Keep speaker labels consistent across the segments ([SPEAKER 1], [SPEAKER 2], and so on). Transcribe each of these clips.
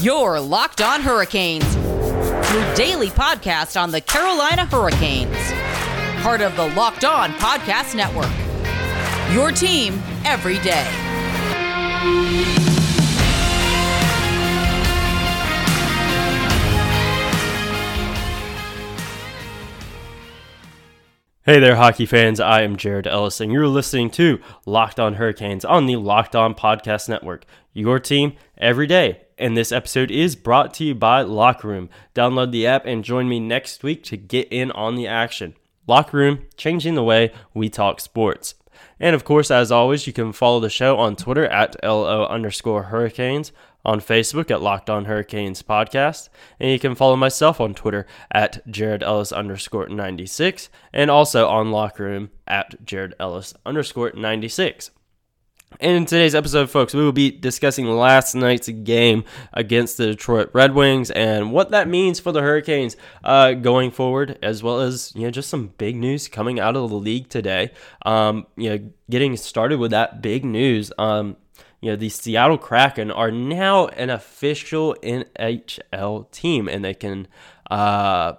[SPEAKER 1] Your Locked On Hurricanes, your daily podcast on the Carolina Hurricanes. Part of the Locked On Podcast Network. Your team every day.
[SPEAKER 2] Hey there, hockey fans. I am Jared Ellis, and you're listening to Locked On Hurricanes on the Locked On Podcast Network. Your team every day. And this episode is brought to you by Locker Room. Download the app and join me next week to get in on the action. Locker Room, changing the way we talk sports. And of course, as always, you can follow the show on Twitter at LO underscore Hurricanes, on Facebook at Locked On Hurricanes Podcast, and you can follow myself on Twitter at Jared Ellis underscore 96, and also on Locker Room at Jared Ellis underscore 96. And in today's episode, folks, we will be discussing last night's game against the Detroit Red Wings and what that means for the Hurricanes uh, going forward, as well as you know just some big news coming out of the league today. Um, you know, getting started with that big news. Um, you know, the Seattle Kraken are now an official NHL team, and they can uh,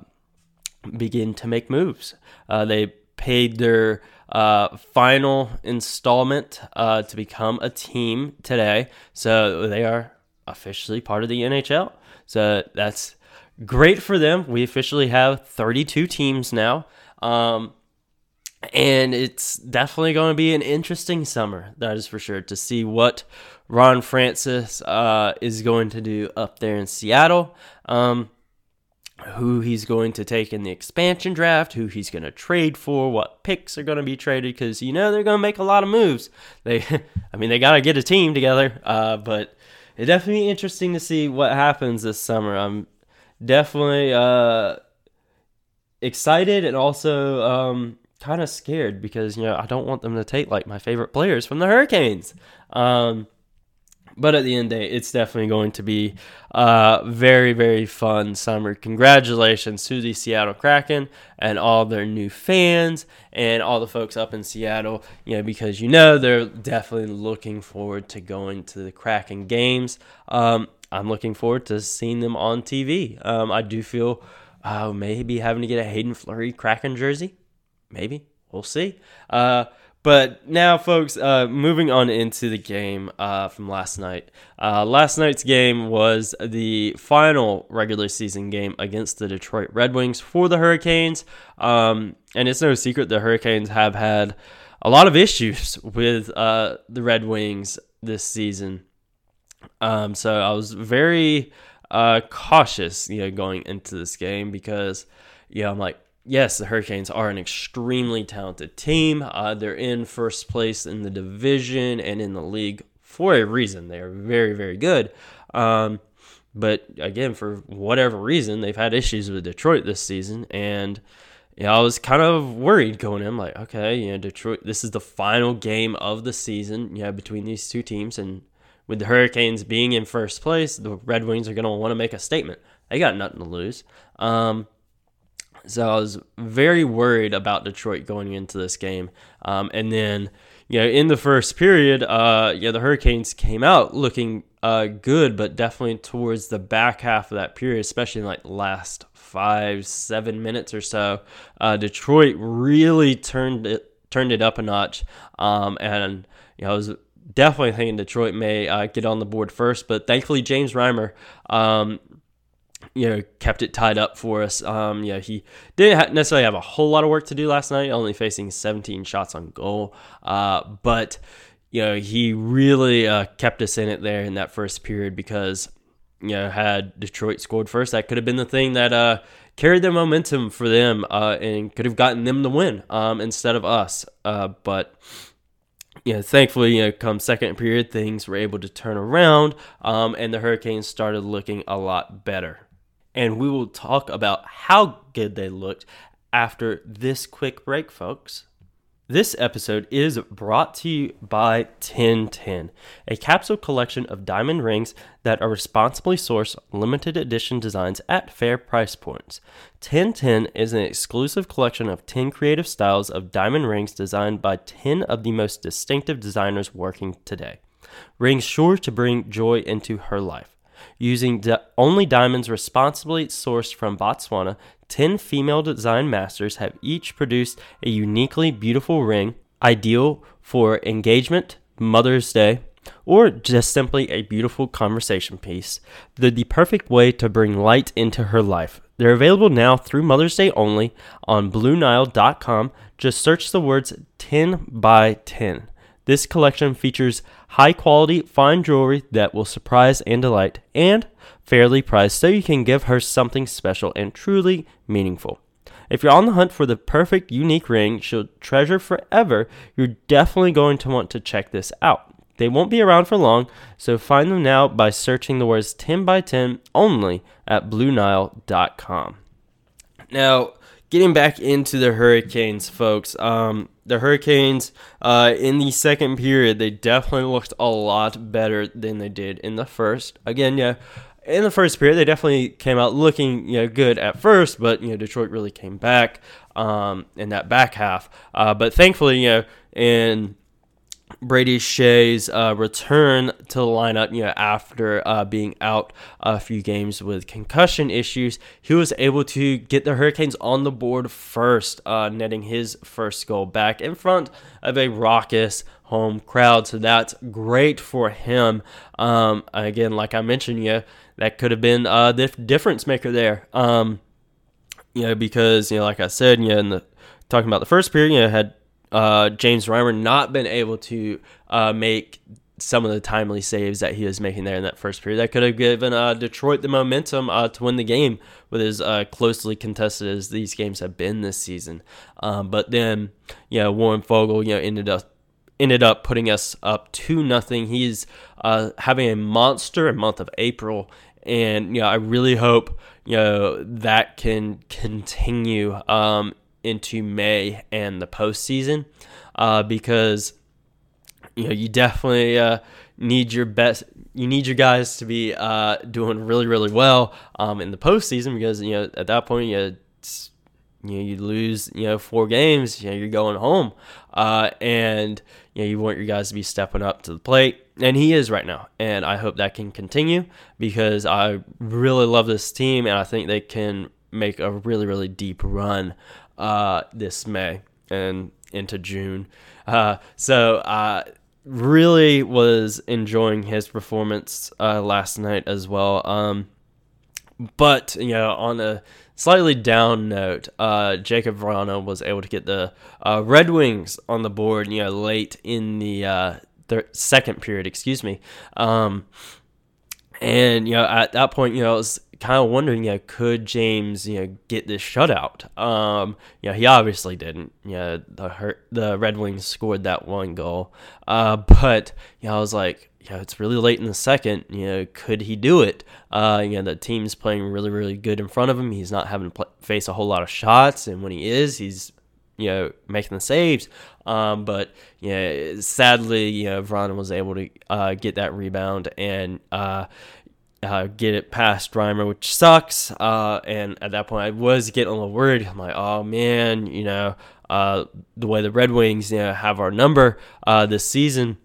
[SPEAKER 2] begin to make moves. Uh, they paid their uh, final installment uh, to become a team today, so they are officially part of the NHL. So that's great for them. We officially have 32 teams now. Um, and it's definitely going to be an interesting summer, that is for sure, to see what Ron Francis uh, is going to do up there in Seattle. Um, who he's going to take in the expansion draft, who he's going to trade for, what picks are going to be traded, because you know they're going to make a lot of moves. They, I mean, they got to get a team together, uh, but it definitely interesting to see what happens this summer. I'm definitely uh, excited and also um, kind of scared because you know I don't want them to take like my favorite players from the Hurricanes. Um, but at the end of the day, it's definitely going to be a very, very fun summer. Congratulations to the Seattle Kraken and all their new fans and all the folks up in Seattle, you know, because you know they're definitely looking forward to going to the Kraken games. Um, I'm looking forward to seeing them on TV. Um, I do feel uh, maybe having to get a Haydn Fleury Kraken jersey maybe we'll see. Uh, but now, folks, uh, moving on into the game uh, from last night. Uh, last night's game was the final regular season game against the Detroit Red Wings for the Hurricanes. Um, and it's no secret the Hurricanes have had a lot of issues with uh, the Red Wings this season. Um, so I was very uh, cautious, you know, going into this game because, you know, I'm like, yes, the Hurricanes are an extremely talented team. Uh, they're in first place in the division and in the league for a reason. They are very, very good. Um, but again, for whatever reason, they've had issues with Detroit this season. And you know, I was kind of worried going in, like, okay, you know, Detroit, this is the final game of the season, yeah, between these two teams. And with the Hurricanes being in first place, the Red Wings are going to want to make a statement. They got nothing to lose. Um, so I was very worried about Detroit going into this game. Um, and then, you know, in the first period, uh, yeah, the Hurricanes came out looking uh, good, but definitely towards the back half of that period, especially in like last five, seven minutes or so, uh, Detroit really turned it turned it up a notch. Um, and you know, I was definitely thinking Detroit may uh, get on the board first, but thankfully James Reimer um, you know, kept it tied up for us. Um, you know, he didn't necessarily have a whole lot of work to do last night, only facing 17 shots on goal. Uh, but, you know, he really uh, kept us in it there in that first period because, you know, had Detroit scored first, that could have been the thing that uh, carried the momentum for them uh, and could have gotten them the win um, instead of us. Uh, but, you know, thankfully, you know, come second period, things were able to turn around, um, and the Hurricanes started looking a lot better and we will talk about how good they looked after this quick break, folks. This episode is brought to you by 1010, a capsule collection of diamond rings that are responsibly sourced limited edition designs at fair price points. 1010 is an exclusive collection of 10 creative styles of diamond rings designed by 10 of the most distinctive designers working today. Rings sure to bring joy into her life. Using di- only diamonds responsibly sourced from Botswana, 10 female design masters have each produced a uniquely beautiful ring, ideal for engagement, Mother's Day, or just simply a beautiful conversation piece. They're the perfect way to bring light into her life. They're available now through Mother's Day only on BlueNile.com. Just search the words 10 by 10. This collection features high quality, fine jewelry that will surprise and delight, and fairly priced so you can give her something special and truly meaningful. If you're on the hunt for the perfect, unique ring she'll treasure forever, you're definitely going to want to check this out. They won't be around for long, so find them now by searching the words 10 by 10 only at BlueNile.com. Now, getting back into the Hurricanes, folks, um, the Hurricanes uh, in the second period, they definitely looked a lot better than they did in the first. Again, yeah, in the first period, they definitely came out looking you know good at first, but you know Detroit really came back um, in that back half. Uh, but thankfully, you know, in Brady Skjei's uh, return to the lineup, you know, after uh, being out a few games with concussion issues, he was able to get the Hurricanes on the board first, uh, netting his first goal back in front of a raucous home crowd. So that's great for him. Um, again, like I mentioned, yeah, that could have been uh, the difference maker there. Um, you know, because you know, like I said, you know, in the talking about the first period, you know, had uh, James Reimer not been able to uh, make some of the timely saves that he was making there in that first period. That could have given uh, Detroit the momentum uh, to win the game with as uh, closely contested as these games have been this season. Um, but then, you know, Warren Foegele, you know, ended up ended up putting us up two nothing. He's uh, having a monster month of April, and you know, I really hope you know that can continue um, into May and the postseason uh, because you know you definitely uh, need your best. You need your guys to be uh, doing really really well um, in the postseason because you know at that point you. You know, you lose, you know, four games, you know, you're going home. Uh, and, you know, you want your guys to be stepping up to the plate. And he is right now. And I hope that can continue because I really love this team and I think they can make a really, really deep run uh, this May and into June. Uh, so I really was enjoying his performance uh, last night as well. Um, but you know, on a slightly down note, uh, Jakub Vrana was able to get the uh, Red Wings on the board. You know, late in the uh, second period, excuse me. Um, and you know, at that point, you know, I was kind of wondering, you know, could James, you know, get this shutout? Um, you know, he obviously didn't. You know, the hurt, the Red Wings scored that one goal, uh, but you know, I was like, you know, it's really late in the second. You know, could he do it? Uh, you know, the team's playing really, really good in front of him. He's not having to play, face a whole lot of shots, and when he is, he's you know making the saves. Um, but you know, sadly, you know, Vrana was able to uh, get that rebound and uh, uh, get it past Reimer, which sucks. Uh, and at that point, I was getting a little worried. I'm like, oh man, you know, uh, the way the Red Wings you know, have our number uh, this season.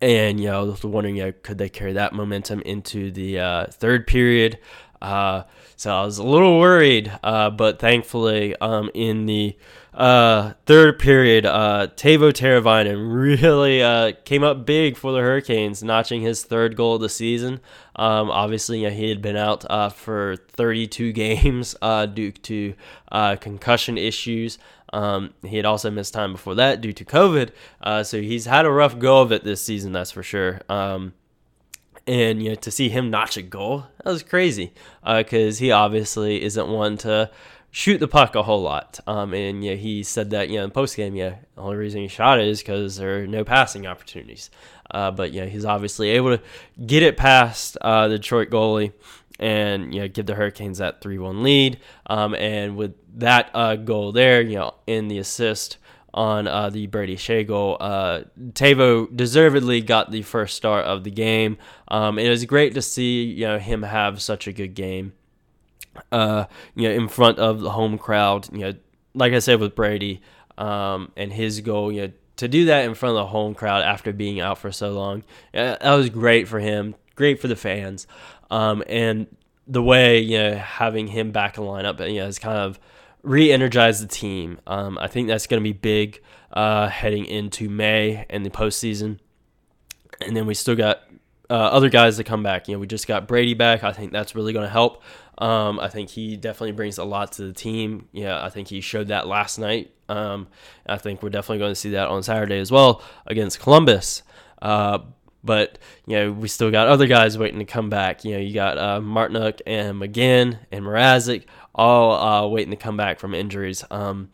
[SPEAKER 2] And, you know, I was wondering, you know, could they carry that momentum into the third period? So I was a little worried, but thankfully, um, in the uh, third period, uh, Teuvo Teravainen really uh, came up big for the Hurricanes, notching his third goal of the season. Um, obviously, you know, he had been out uh, for 32 games uh, due to uh, concussion issues. Um, he had also missed time before that due to COVID. Uh, so he's had a rough go of it this season, that's for sure. Um, and you know, to see him notch a goal, that was crazy because he obviously isn't one to shoot the puck a whole lot. Um, and yeah, he said that know in post game, yeah, the only reason he shot it is because there are no passing opportunities. Uh, but yeah, he's obviously able to get it past uh, the Detroit goalie and you know give the Hurricanes that three one lead. Um, and with that uh, goal there, you know, in the assist on uh, the Brady Skjei goal. Uh, Teuvo deservedly got the first start of the game. Um, it was great to see you know him have such a good game uh, you know, in front of the home crowd. You know, like I said with Brady um, and his goal, you know, to do that in front of the home crowd after being out for so long, uh, that was great for him. great for the fans. Um, and the way you know having him back in the lineup, you know, has kind of re-energized the team. Um, I think that's going to be big uh, heading into May and the postseason. And then we still got uh, other guys to come back. You know, we just got Brady back. I think that's really going to help. Um, I think he definitely brings a lot to the team. Yeah, I think he showed that last night. Um, I think we're definitely going to see that on Saturday as well against Columbus. Uh, but you know, we still got other guys waiting to come back. You know, you got uh, Martinook and McGinn and Mrazek all uh, waiting to come back from injuries. Um,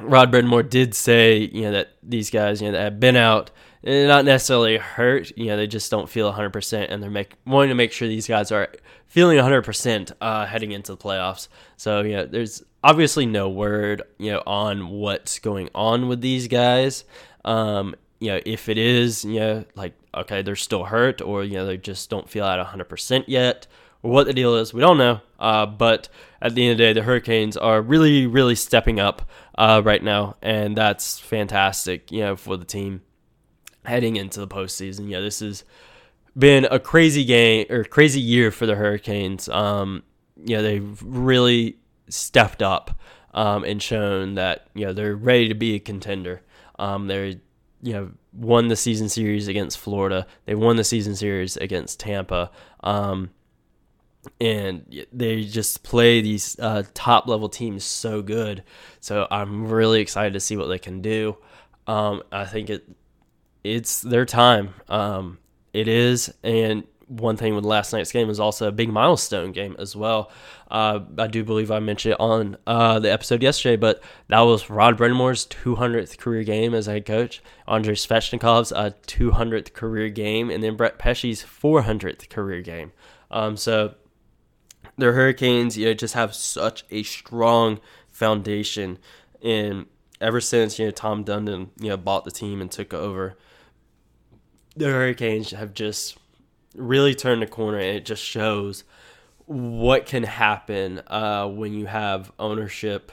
[SPEAKER 2] Rod Brind'Amour did say, you know, that these guys, you know, that have been out, not necessarily hurt, you know, they just don't feel 100%, and they're make, wanting to make sure these guys are feeling 100% uh, heading into the playoffs. So, you know, there's obviously no word, you know, on what's going on with these guys. Um, you know, if it is, you know, like, okay, they're still hurt, or, you know, they just don't feel at 100% yet, or what the deal is, we don't know. Uh, but at the end of the day, the Hurricanes are really, really stepping up uh, right now, and that's fantastic, you know, for the team heading into the postseason. Yeah, this has been a crazy game or crazy year for the Hurricanes. Um, you know, they've really stepped up um, and shown that you know they're ready to be a contender. Um, they're you know won the season series against Florida. They won the season series against Tampa. Um, and they just play these uh, top level teams so good. So I'm really excited to see what they can do. Um, I think it it's their time. Um, it is, and one thing with last night's game was also a big milestone game as well. Uh, I do believe I mentioned it on uh, the episode yesterday, but that was Rod Brind'Amour's 200th career game as head coach, Andrei Svechnikov's uh, 200th career game, and then Brett Pesce's 400th career game. Um, so the Hurricanes, you know, just have such a strong foundation. And ever since you know Tom Dundon, you know, bought the team and took over, the Hurricanes have just really turned the corner. And it just shows what can happen uh, when you have ownership,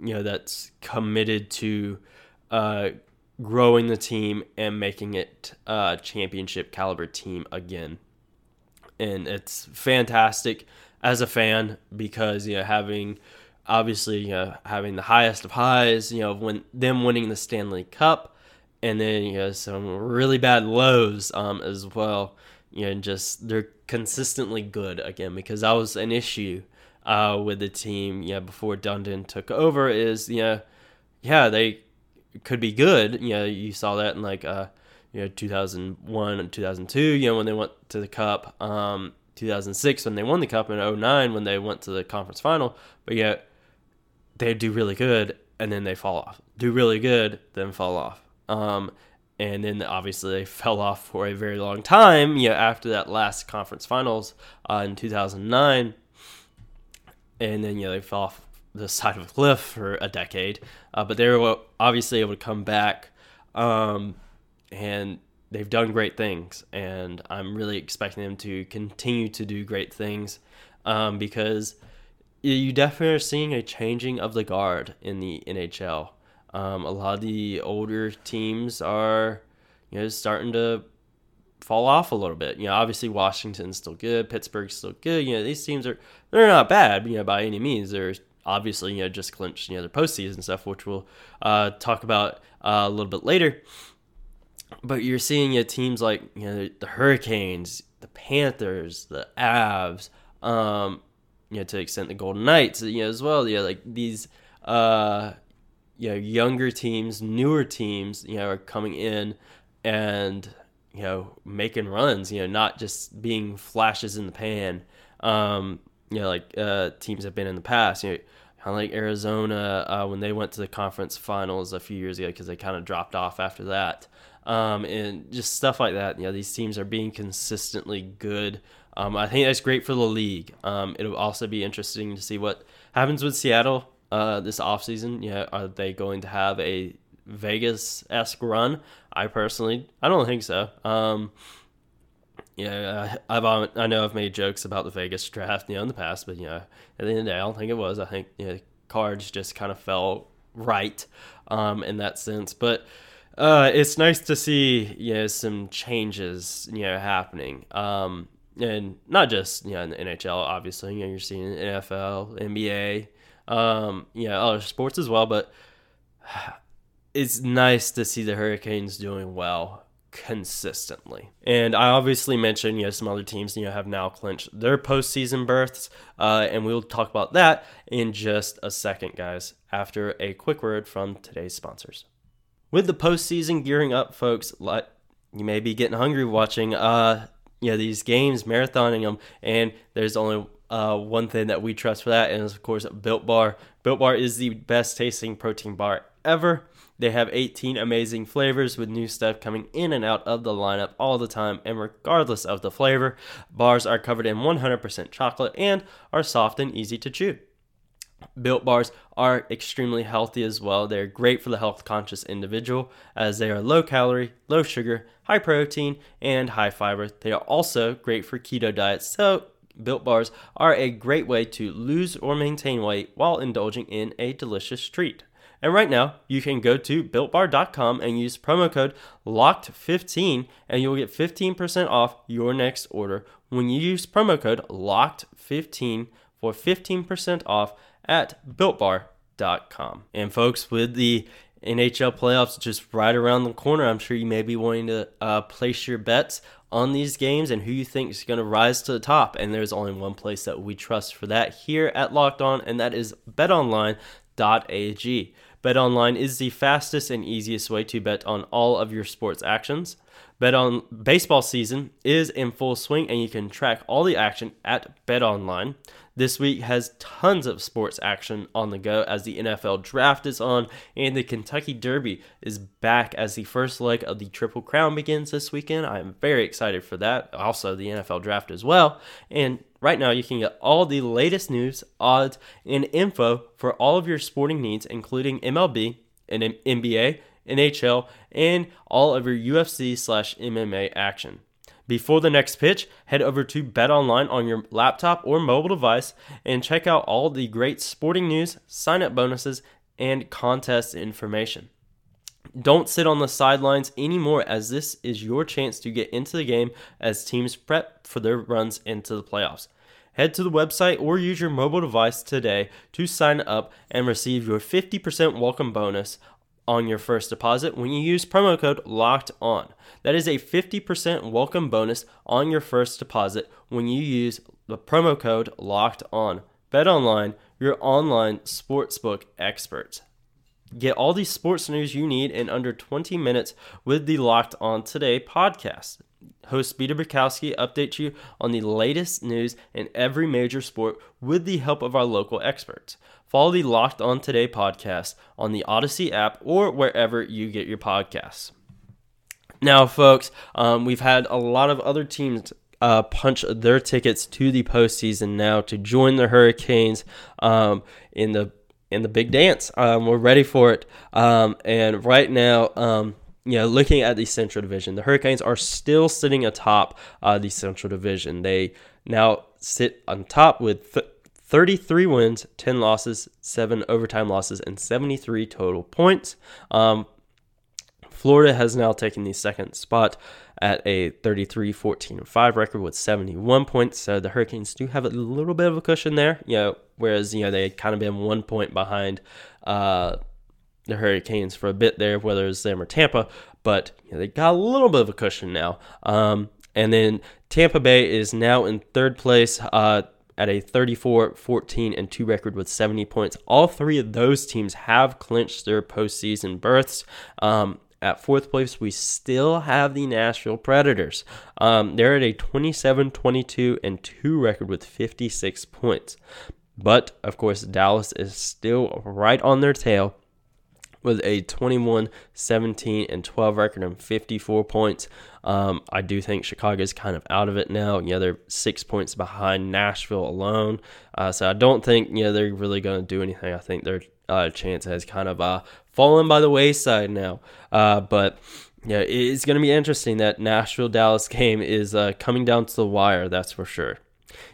[SPEAKER 2] you know, that's committed to uh, growing the team and making it a championship caliber team again. And it's fantastic as a fan because you know having obviously you know having the highest of highs, you know when them winning the Stanley Cup, and then you know some really bad lows um, as well. You know, and just they're consistently good again because that was an issue uh, with the team. Yeah, before Dundon took over, is you know, yeah they could be good. You know, you saw that in like uh, you know 2001 and 2002. You know when they went to the Cup. Um, 2006 when they won the cup and 09 when they went to the conference final but yet they do really good and then they fall off do really good then fall off um, and then obviously they fell off for a very long time you know after that last conference finals uh, in 2009 and then you know they fell off the side of a cliff for a decade. Uh, but they were obviously able to come back um, and they've done great things, and I'm really expecting them to continue to do great things um, because you definitely are seeing a changing of the guard in the NHL. Um, a lot of the older teams are, you know, starting to fall off a little bit. You know, obviously Washington's still good, Pittsburgh's still good. You know, these teams are they're not bad, you know, by any means. They're obviously you know just clinched you know their postseason stuff, which we'll uh, talk about uh, a little bit later but you're seeing you teams like you know the Hurricanes, the Panthers, the Avs, um, you know to extent the Golden Knights, you know as well. You know, like these, uh, you know, younger teams, newer teams, you know, are coming in and you know making runs. You know, not just being flashes in the pan. Um, you know, like uh, teams have been in the past. You know, kind of like Arizona uh, when they went to the conference finals a few years ago because they kind of dropped off after that um, and just stuff like that. You know, these teams are being consistently good. Um, I think that's great for the league. Um, it'll also be interesting to see what happens with Seattle uh, this offseason. Know, are they going to have a Vegas esque run? I personally, I don't think so. Um, yeah, I've I know I've made jokes about the Vegas draft, you know, in the past, but you know, at the end of the day, I don't think it was. I think you know, cards just kind of fell right um, in that sense. But Uh, it's nice to see you know some changes you know happening. Um, and not just you know in the NHL, obviously. You know you're seeing NFL, NBA, um, yeah, other sports as well. But it's nice to see the Hurricanes doing well consistently. And I obviously mentioned, you know, some other teams, you know, have now clinched their postseason berths. Uh, and we'll talk about that in just a second, guys, after a quick word from today's sponsors. With the postseason gearing up, folks, like you may be getting hungry watching uh, know, these games, marathoning them, and there's only uh, one thing that we trust for that, and of course, Built Bar. Built Bar is the best tasting protein bar ever. They have 18 amazing flavors with new stuff coming in and out of the lineup all the time. And regardless of the flavor, bars are covered in 100% chocolate and are soft and easy to chew. Built bars are extremely healthy as well. They're great for the health conscious individual as they are low calorie, low sugar, high protein, and high fiber. They are also great for keto diets. So, Built bars are a great way to lose or maintain weight while indulging in a delicious treat. And right now, you can go to builtbar.com and use promo code LOCKED15 and you'll get 15% off your next order when you use promo code LOCKED15 for 15% off at builtbar.com. And folks, with the NHL playoffs just right around the corner, I'm sure you may be wanting to uh, place your bets on these games and who you think is going to rise to the top. And there's only one place that we trust for that here at Locked On, and that is betonline.ag. BetOnline is the fastest and easiest way to bet on all of your sports actions. Bet on baseball season is in full swing and you can track all the action at BetOnline. This week has tons of sports action on the go as the NFL draft is on and the Kentucky Derby is back as the first leg of the Triple Crown begins this weekend. I am very excited for that. Also, the NFL draft as well. And Right now, you can get all the latest news, odds, and info for all of your sporting needs, including MLB and NBA, NHL, and all of your UFC slash MMA action. Before the next pitch, head over to BetOnline on your laptop or mobile device and check out all the great sporting news, sign up bonuses, and contest information. Don't sit on the sidelines anymore, as this is your chance to get into the game as teams prep for their runs into the playoffs. Head to the website or use your mobile device today to sign up and receive your 50% welcome bonus on your first deposit when you use promo code locked on. That is a 50% welcome bonus on your first deposit when you use the promo code locked on. Bet online, your online sportsbook experts. Get all the sports news you need in under 20 minutes with the Locked On Today podcast. Host Peter Bukowski updates you on the latest news in every major sport with the help of our local experts. Follow the Locked On Today podcast on the Audacy app or wherever you get your podcasts. Now, folks, um, we've had a lot of other teams uh, punch their tickets to the postseason now to join the Hurricanes um, in the in the big dance. Um, we're ready for it, um, and right now um, you know, looking at the Central Division, the Hurricanes are still sitting atop uh, the Central Division. They now sit on top with th- 33 wins, 10 losses, 7 overtime losses, and 73 total points. Um, Florida has now taken the second spot at a 33 14 5 record with 71 points. So the Hurricanes do have a little bit of a cushion there, you know, whereas, you know, they kind of been one point behind. Uh, the Hurricanes for a bit there, whether it's them or Tampa, but you know, they got a little bit of a cushion now. Um, and then Tampa Bay is now in third place uh, at a 34 14 and 2 record with 70 points. All three of those teams have clinched their postseason berths. Um, at fourth place, we still have the Nashville Predators. Um, they're at a 27 22 and 2 record with 56 points. But of course, Dallas is still right on their tail with a 21, 17, and 12 record and 54 points. Um, I do think Chicago's kind of out of it now. You know, they're six points behind Nashville alone. Uh, so I don't think, you know, they're really going to do anything. I think their uh, chance has kind of uh, fallen by the wayside now. Uh, but yeah, it's going to be interesting that Nashville Dallas game is uh, coming down to the wire, that's for sure.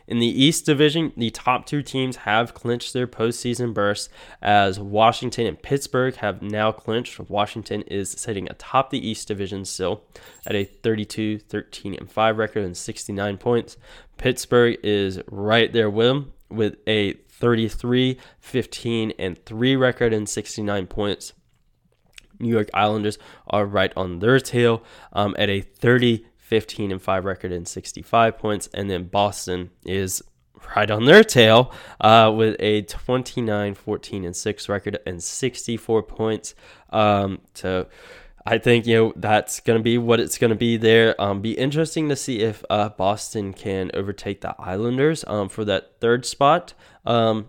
[SPEAKER 2] In the East Division, the top two teams have clinched their postseason berths as Washington and Pittsburgh have now clinched. Washington is sitting atop the East Division still at a 32 13 and 5 record and 69 points. Pittsburgh is right there with them with a 33 15 and 3 record and 69 points. New York Islanders are right on their tail um, at a 30 15 and 5 record and 65 points. And then Boston is right on their tail uh, with a 29 14 and 6 record and 64 points. Um, so I think you know that's going to be what it's going to be there. Um, be interesting to see if uh, Boston can overtake the Islanders um, for that third spot. Um,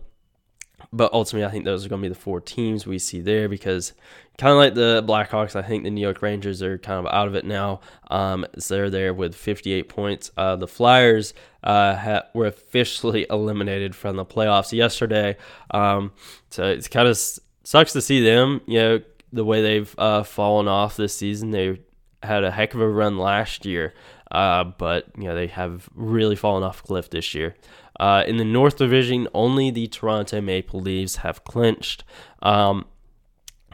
[SPEAKER 2] but ultimately, I think those are going to be the four teams we see there because kind of like the Blackhawks, I think the New York Rangers are kind of out of it now. Um, so they're there with 58 points. Uh, the Flyers uh, ha- were officially eliminated from the playoffs yesterday. Um, so it's kind of sucks to see them, you know, the way they've uh, fallen off this season. They had a heck of a run last year, uh, but you know they have really fallen off cliff this year. Uh, in the North Division, only the Toronto Maple Leafs have clinched. Um,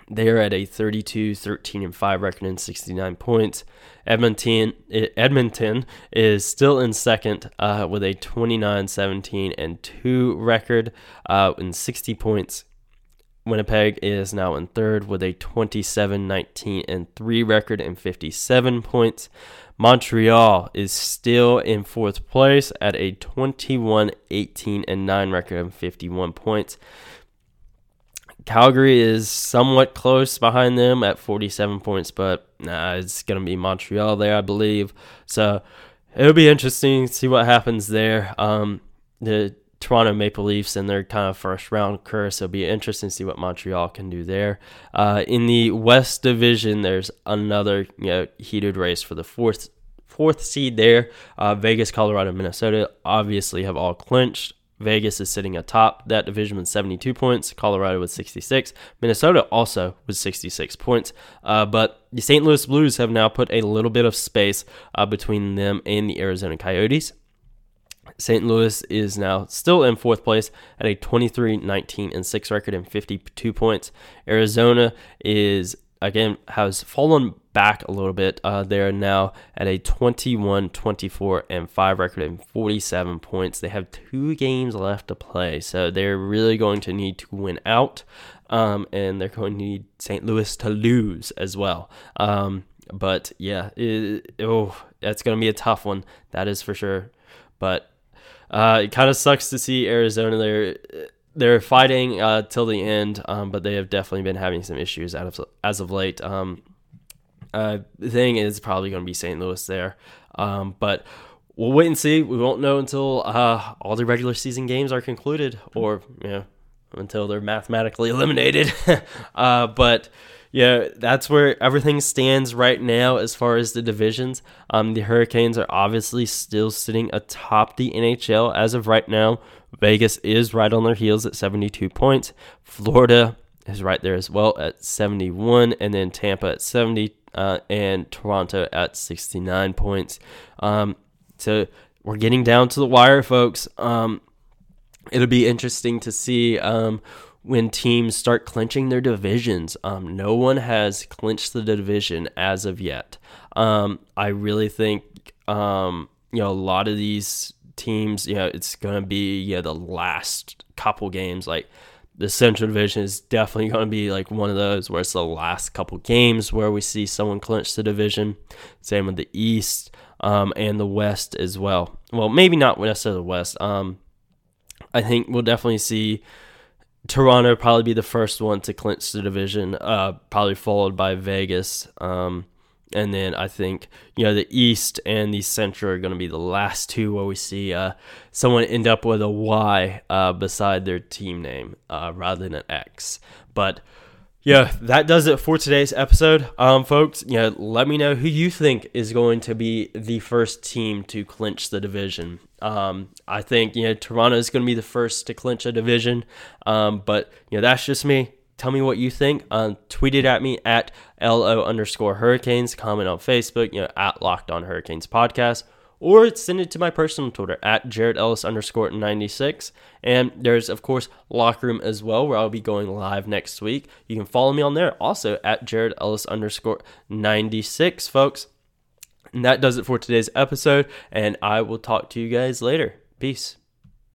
[SPEAKER 2] they are at a 32, 13, and 5 record and 69 points. Edmonton, Edmonton is still in second uh, with a 29, 17, and 2 record uh, and 60 points. Winnipeg is now in third with a 27, 19, and 3 record and 57 points. Montreal is still in fourth place at a 21, 18, and 9 record and 51 points. Calgary is somewhat close behind them at 47 points, but nah, it's going to be Montreal there, I believe. So it'll be interesting to see what happens there. Um, the Toronto Maple Leafs and their kind of first round curse. It'll be interesting to see what Montreal can do there. Uh, in the West Division, there's another you know heated race for the fourth fourth seed there. Uh, Vegas, Colorado, Minnesota obviously have all clinched. Vegas is sitting atop that division with 72 points. Colorado with 66. Minnesota also with 66 points. Uh, but the St. Louis Blues have now put a little bit of space uh, between them and the Arizona Coyotes. St. Louis is now still in fourth place at a 23 19 and 6 record and 52 points. Arizona is again has fallen back a little bit. Uh, they're now at a 21 24 and 5 record and 47 points. They have two games left to play, so they're really going to need to win out, um, and they're going to need St. Louis to lose as well. Um, but yeah, it, oh, that's going to be a tough one. That is for sure. But uh, it kind of sucks to see Arizona there. They're fighting uh, till the end, um, but they have definitely been having some issues of, as of late. Um, uh, the thing is probably going to be St. Louis there, um, but we'll wait and see. We won't know until uh, all the regular season games are concluded, or you know, until they're mathematically eliminated. uh, but yeah, that's where everything stands right now as far as the divisions. Um, the Hurricanes are obviously still sitting atop the NHL as of right now. Vegas is right on their heels at 72 points. Florida is right there as well at 71, and then Tampa at 70, uh, and Toronto at 69 points. Um, so we're getting down to the wire, folks. Um, it'll be interesting to see um, when teams start clinching their divisions. Um, no one has clinched the division as of yet. Um, I really think um, you know a lot of these teams. You know, it's going to be yeah the last couple games like. The Central Division is definitely going to be like one of those where it's the last couple games where we see someone clinch the division. Same with the East um, and the West as well. Well, maybe not necessarily the West. Um, I think we'll definitely see Toronto probably be the first one to clinch the division, uh, probably followed by Vegas. Um, and then I think you know the East and the Central are going to be the last two where we see uh, someone end up with a Y uh, beside their team name uh, rather than an X. But yeah, that does it for today's episode. Um, folks, you know, let me know who you think is going to be the first team to clinch the division. Um, I think, you know, Toronto is going to be the first to clinch a division. Um, but, you know, that's just me. Tell me what you think. Um, tweet it at me at LO underscore hurricanes. Comment on Facebook, you know, at Locked On Hurricanes Podcast. Or send it to my personal Twitter at Jared Ellis underscore 96. And there's, of course, Locker Room as well, where I'll be going live next week. You can follow me on there also at Jared Ellis underscore 96, folks. And that does it for today's episode, and I will talk to you guys later. Peace.